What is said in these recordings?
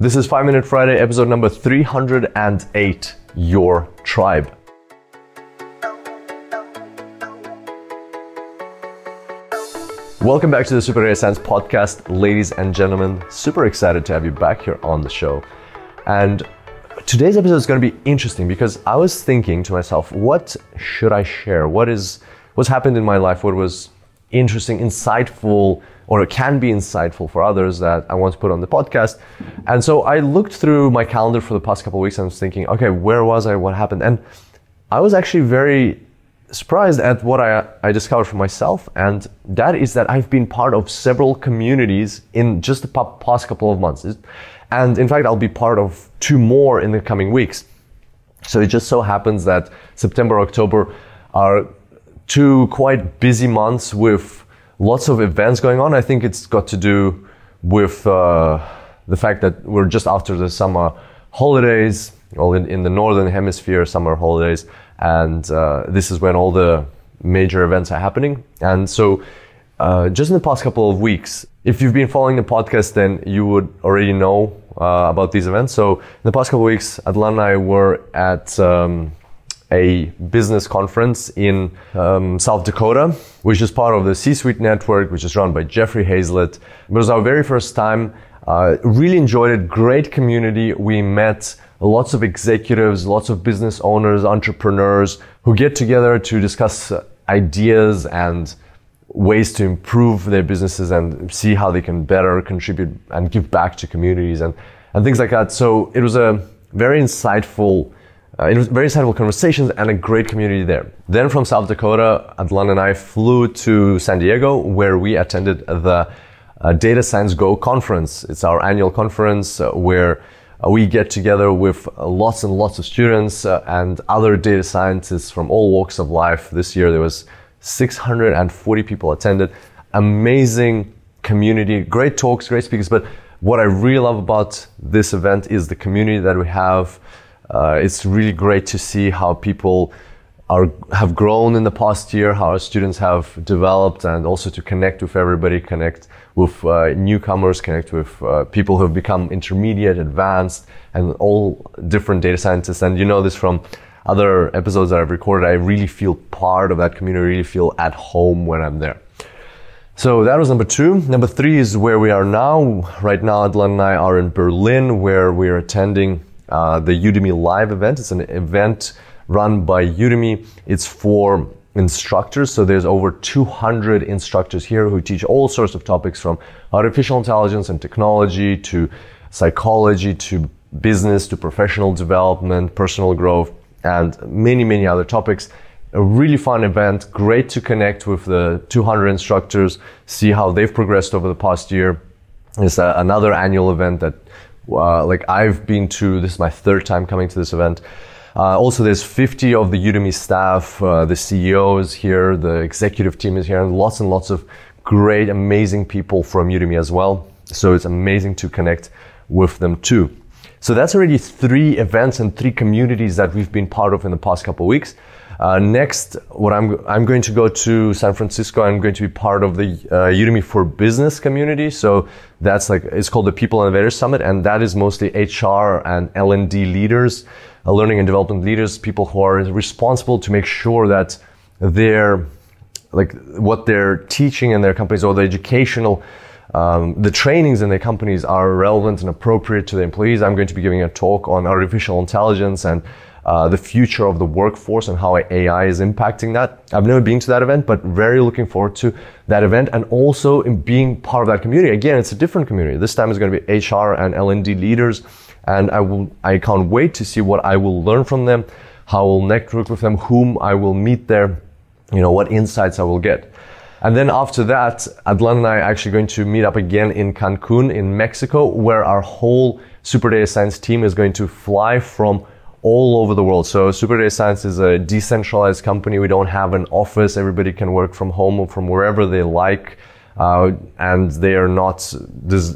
This is 5 Minute Friday, episode number 308 Your Tribe. Welcome back to the Super Science podcast, ladies and gentlemen. Super excited to have you back here on the show. And today's episode is going to be interesting because I was thinking to myself, what should I share? What is what's happened in my life? What was interesting, insightful, or it can be insightful for others that I want to put on the podcast. And so I looked through my calendar for the past couple of weeks and I was thinking, okay, where was I? What happened? And I was actually very surprised at what I, I discovered for myself. And that is that I've been part of several communities in just the past couple of months. And in fact, I'll be part of two more in the coming weeks. So it just so happens that September, October are two quite busy months with lots of events going on. I think it's got to do with uh, the fact that we're just after the summer holidays, well, in, in the northern hemisphere, summer holidays, and uh, this is when all the major events are happening. And so, uh, just in the past couple of weeks, if you've been following the podcast, then you would already know uh, about these events. So, in the past couple of weeks, Hadelin and I were at um, a business conference in um, South Dakota, which is part of the C Suite Network, which is run by Jeffrey Hayzlett. It was our very first time. Uh, really enjoyed it. Great community. We met lots of executives, lots of business owners, entrepreneurs who get together to discuss ideas and ways to improve their businesses and see how they can better contribute and give back to communities and, and things like that. So it was a very insightful uh, it was very insightful conversations and a great community there. Then from South Dakota, Hadelin and I flew to San Diego where we attended the uh, Data Science Go conference. It's our annual conference uh, where uh, we get together with lots and lots of students uh, and other data scientists from all walks of life. This year there was 640 people attended. Amazing community, great talks, great speakers. But what I really love about this event is the community that we have uh, it's really great to see how people are have grown in the past year, how our students have developed, and also to connect with everybody, connect with uh, newcomers, connect with uh, people who have become intermediate, advanced, and all different data scientists. And you know this from other episodes that I've recorded. I really feel part of that community, really feel at home when I'm there. So that was number two. Number three is where we are now. Right now, Hadelin and I are in Berlin, where we are attending uh, the Udemy Live event. It's an event run by Udemy. It's for instructors. So there's over 200 instructors here who teach all sorts of topics from artificial intelligence and technology to psychology to business to professional development, personal growth, and many, many other topics. A really fun event. Great to connect with the 200 instructors, see how they've progressed over the past year. It's a, another annual event that uh, like I've been to, this is my third time coming to this event. Uh, also, there's 50 of the Udemy staff, uh, the CEO is here, the executive team is here, and lots and lots of great, amazing people from Udemy as well. So it's amazing to connect with them too. So that's already three events and three communities that we've been part of in the past couple of weeks. Uh, next, what I'm I'm going to go to San Francisco. I'm going to be part of the uh, Udemy for Business community. So that's like it's called the People Innovators Summit, and that is mostly HR and L and D leaders, uh, learning and development leaders, people who are responsible to make sure that their like what they're teaching in their companies or the educational um, the trainings in their companies are relevant and appropriate to the employees. I'm going to be giving a talk on artificial intelligence and uh, the future of the workforce and how AI is impacting that. I've never been to that event, but very looking forward to that event and also in being part of that community. Again, it's a different community. This time it's going to be HR and L&D leaders, and I will I can't wait to see what I will learn from them, how I will network with them, whom I will meet there, you know, what insights I will get. And then after that, Hadelin and I are actually going to meet up again in Cancun in Mexico, where our whole Super Data Science team is going to fly from all over the world. So Super Data Science is a decentralized company. We don't have an office. Everybody can work from home or from wherever they like. Uh, and they are not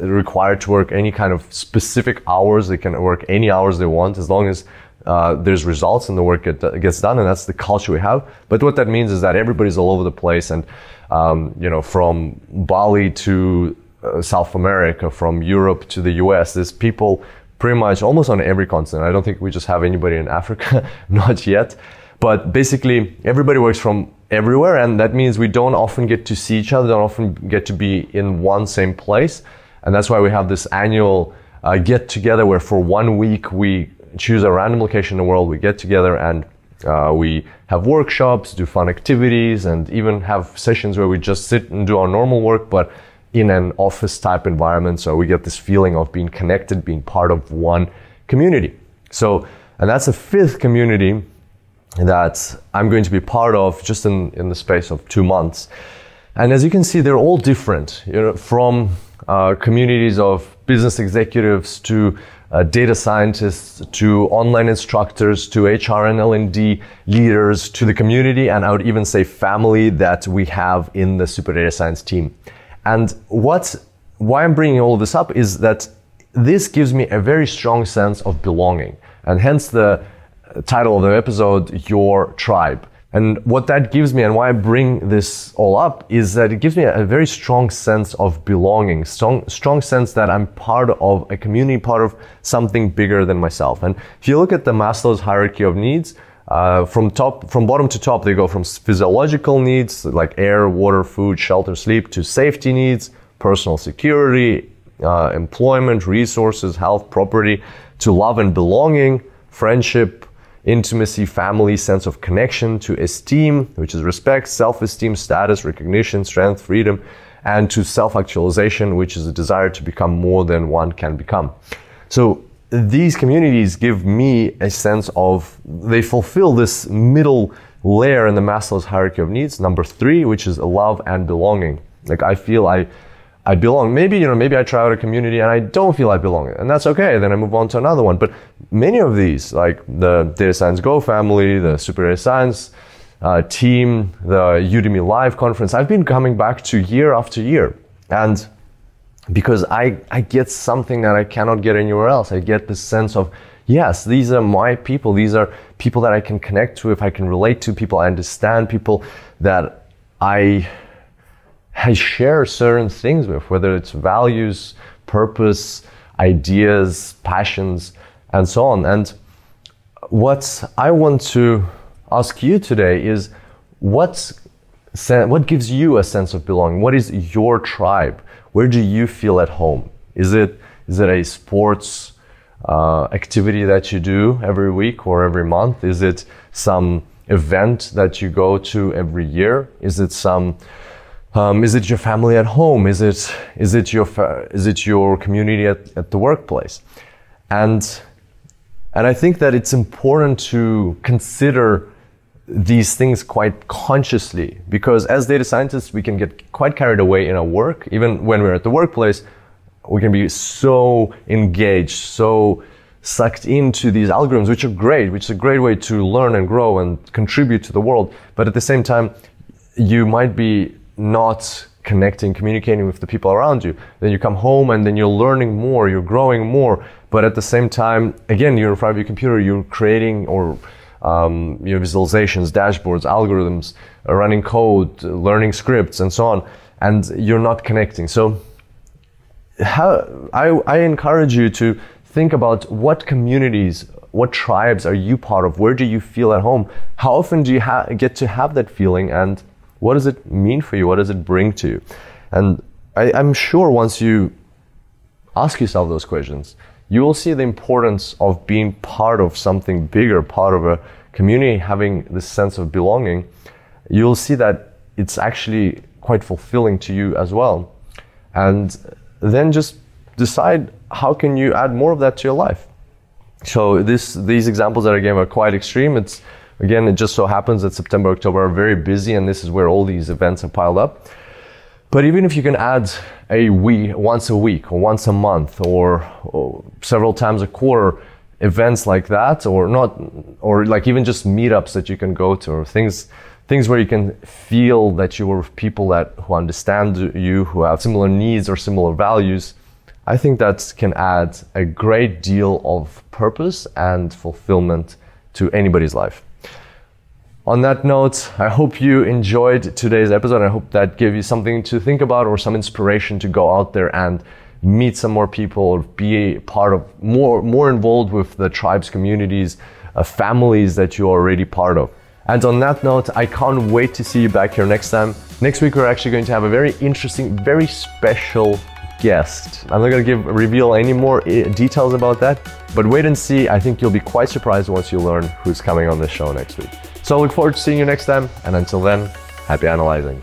required to work any kind of specific hours. They can work any hours they want as long as uh, there's results and the work get, gets done. And that's the culture we have. But what that means is that everybody's all over the place. And, um, you know, from Bali to uh, South America, from Europe to the US. There's people pretty much almost on every continent. I don't think we just have anybody in Africa, not yet. But basically, everybody works from everywhere, and that means we don't often get to see each other, don't often get to be in one same place. And that's why we have this annual uh, get together where for one week we choose a random location in the world, we get together and uh, we have workshops, do fun activities, and even have sessions where we just sit and do our normal work, but in an office type environment. So we get this feeling of being connected, being part of one community. So, and that's a fifth community that I'm going to be part of just in, in the space of two months. And as you can see, they're all different, you know, from uh, communities of business executives to uh, data scientists to online instructors to HR and L&D leaders to the community and I would even say family that we have in the Super Data Science team. And what why I'm bringing all this up is that this gives me a very strong sense of belonging and hence the uh, title of the episode Your Tribe. And what that gives me and why I bring this all up is that it gives me a very strong sense of belonging, strong, strong sense that I'm part of a community, part of something bigger than myself. And if you look at the Maslow's hierarchy of needs, uh, from top, from bottom to top, they go from physiological needs like air, water, food, shelter, sleep to safety needs, personal security, uh, employment, resources, health, property, to love and belonging, friendship, intimacy, family, sense of connection, to esteem, which is respect, self esteem, status, recognition, strength, freedom, and to self actualization, which is a desire to become more than one can become. So these communities give me a sense of, they fulfill this middle layer in the Maslow's hierarchy of needs, number three, which is love and belonging. Like I feel I, I belong. Maybe, you know, maybe I try out a community and I don't feel I belong. And that's okay. Then I move on to another one. But many of these, like the Data Science Go family, the Super Data Science uh, team, the Udemy Live conference, I've been coming back to year after year. And because I, I get something that I cannot get anywhere else. I get this sense of, yes, these are my people. These are people that I can connect to, if I can relate to, people I understand, people that I I share certain things with, whether it's values, purpose, ideas, passions, and so on. And what I want to ask you today is what, what gives you a sense of belonging? What is your tribe? Where do you feel at home? Is it, is it a sports uh, activity that you do every week or every month? Is it some event that you go to every year? Is it some um, is it your family at home? Is it is it your is it your community at, at the workplace? And and I think that it's important to consider these things quite consciously because as data scientists we can get quite carried away in our work. Even when we're at the workplace, we can be so engaged, so sucked into these algorithms, which are great, which is a great way to learn and grow and contribute to the world. But at the same time, you might be not connecting, communicating with the people around you. Then you come home and then you're learning more, you're growing more. But at the same time, again, you're in front of your computer, you're creating or um, your visualizations, dashboards, algorithms, uh, running code, learning scripts, and so on. And you're not connecting. So how, I, I encourage you to think about what communities, what tribes are you part of? Where do you feel at home? How often do you ha- get to have that feeling? And what does it mean for you? What does it bring to you? And I, I'm sure once you ask yourself those questions, you will see the importance of being part of something bigger, part of a community, having this sense of belonging. You'll see that it's actually quite fulfilling to you as well. And then just decide how can you add more of that to your life. So this, these examples that I gave are quite extreme. It's Again, it just so happens that September, October are very busy, and this is where all these events are piled up. But even if you can add a week, once a week, or once a month, or, or several times a quarter, events like that, or not, or like even just meetups that you can go to, or things, things where you can feel that you are with people that who understand you, who have similar needs or similar values. I think that can add a great deal of purpose and fulfillment to anybody's life. On that note, I hope you enjoyed today's episode. I hope that gave you something to think about or some inspiration to go out there and meet some more people or be part of more more involved with the tribes communities uh, families that you're already part of and on that note i can't wait to see you back here next time next week we're actually going to have a very interesting very special guest. I'm not to give reveal any more eh, details about that but wait and see. I think you'll be quite surprised once you learn who's coming on the show next week. So i look forward to seeing you next time and until then happy analyzing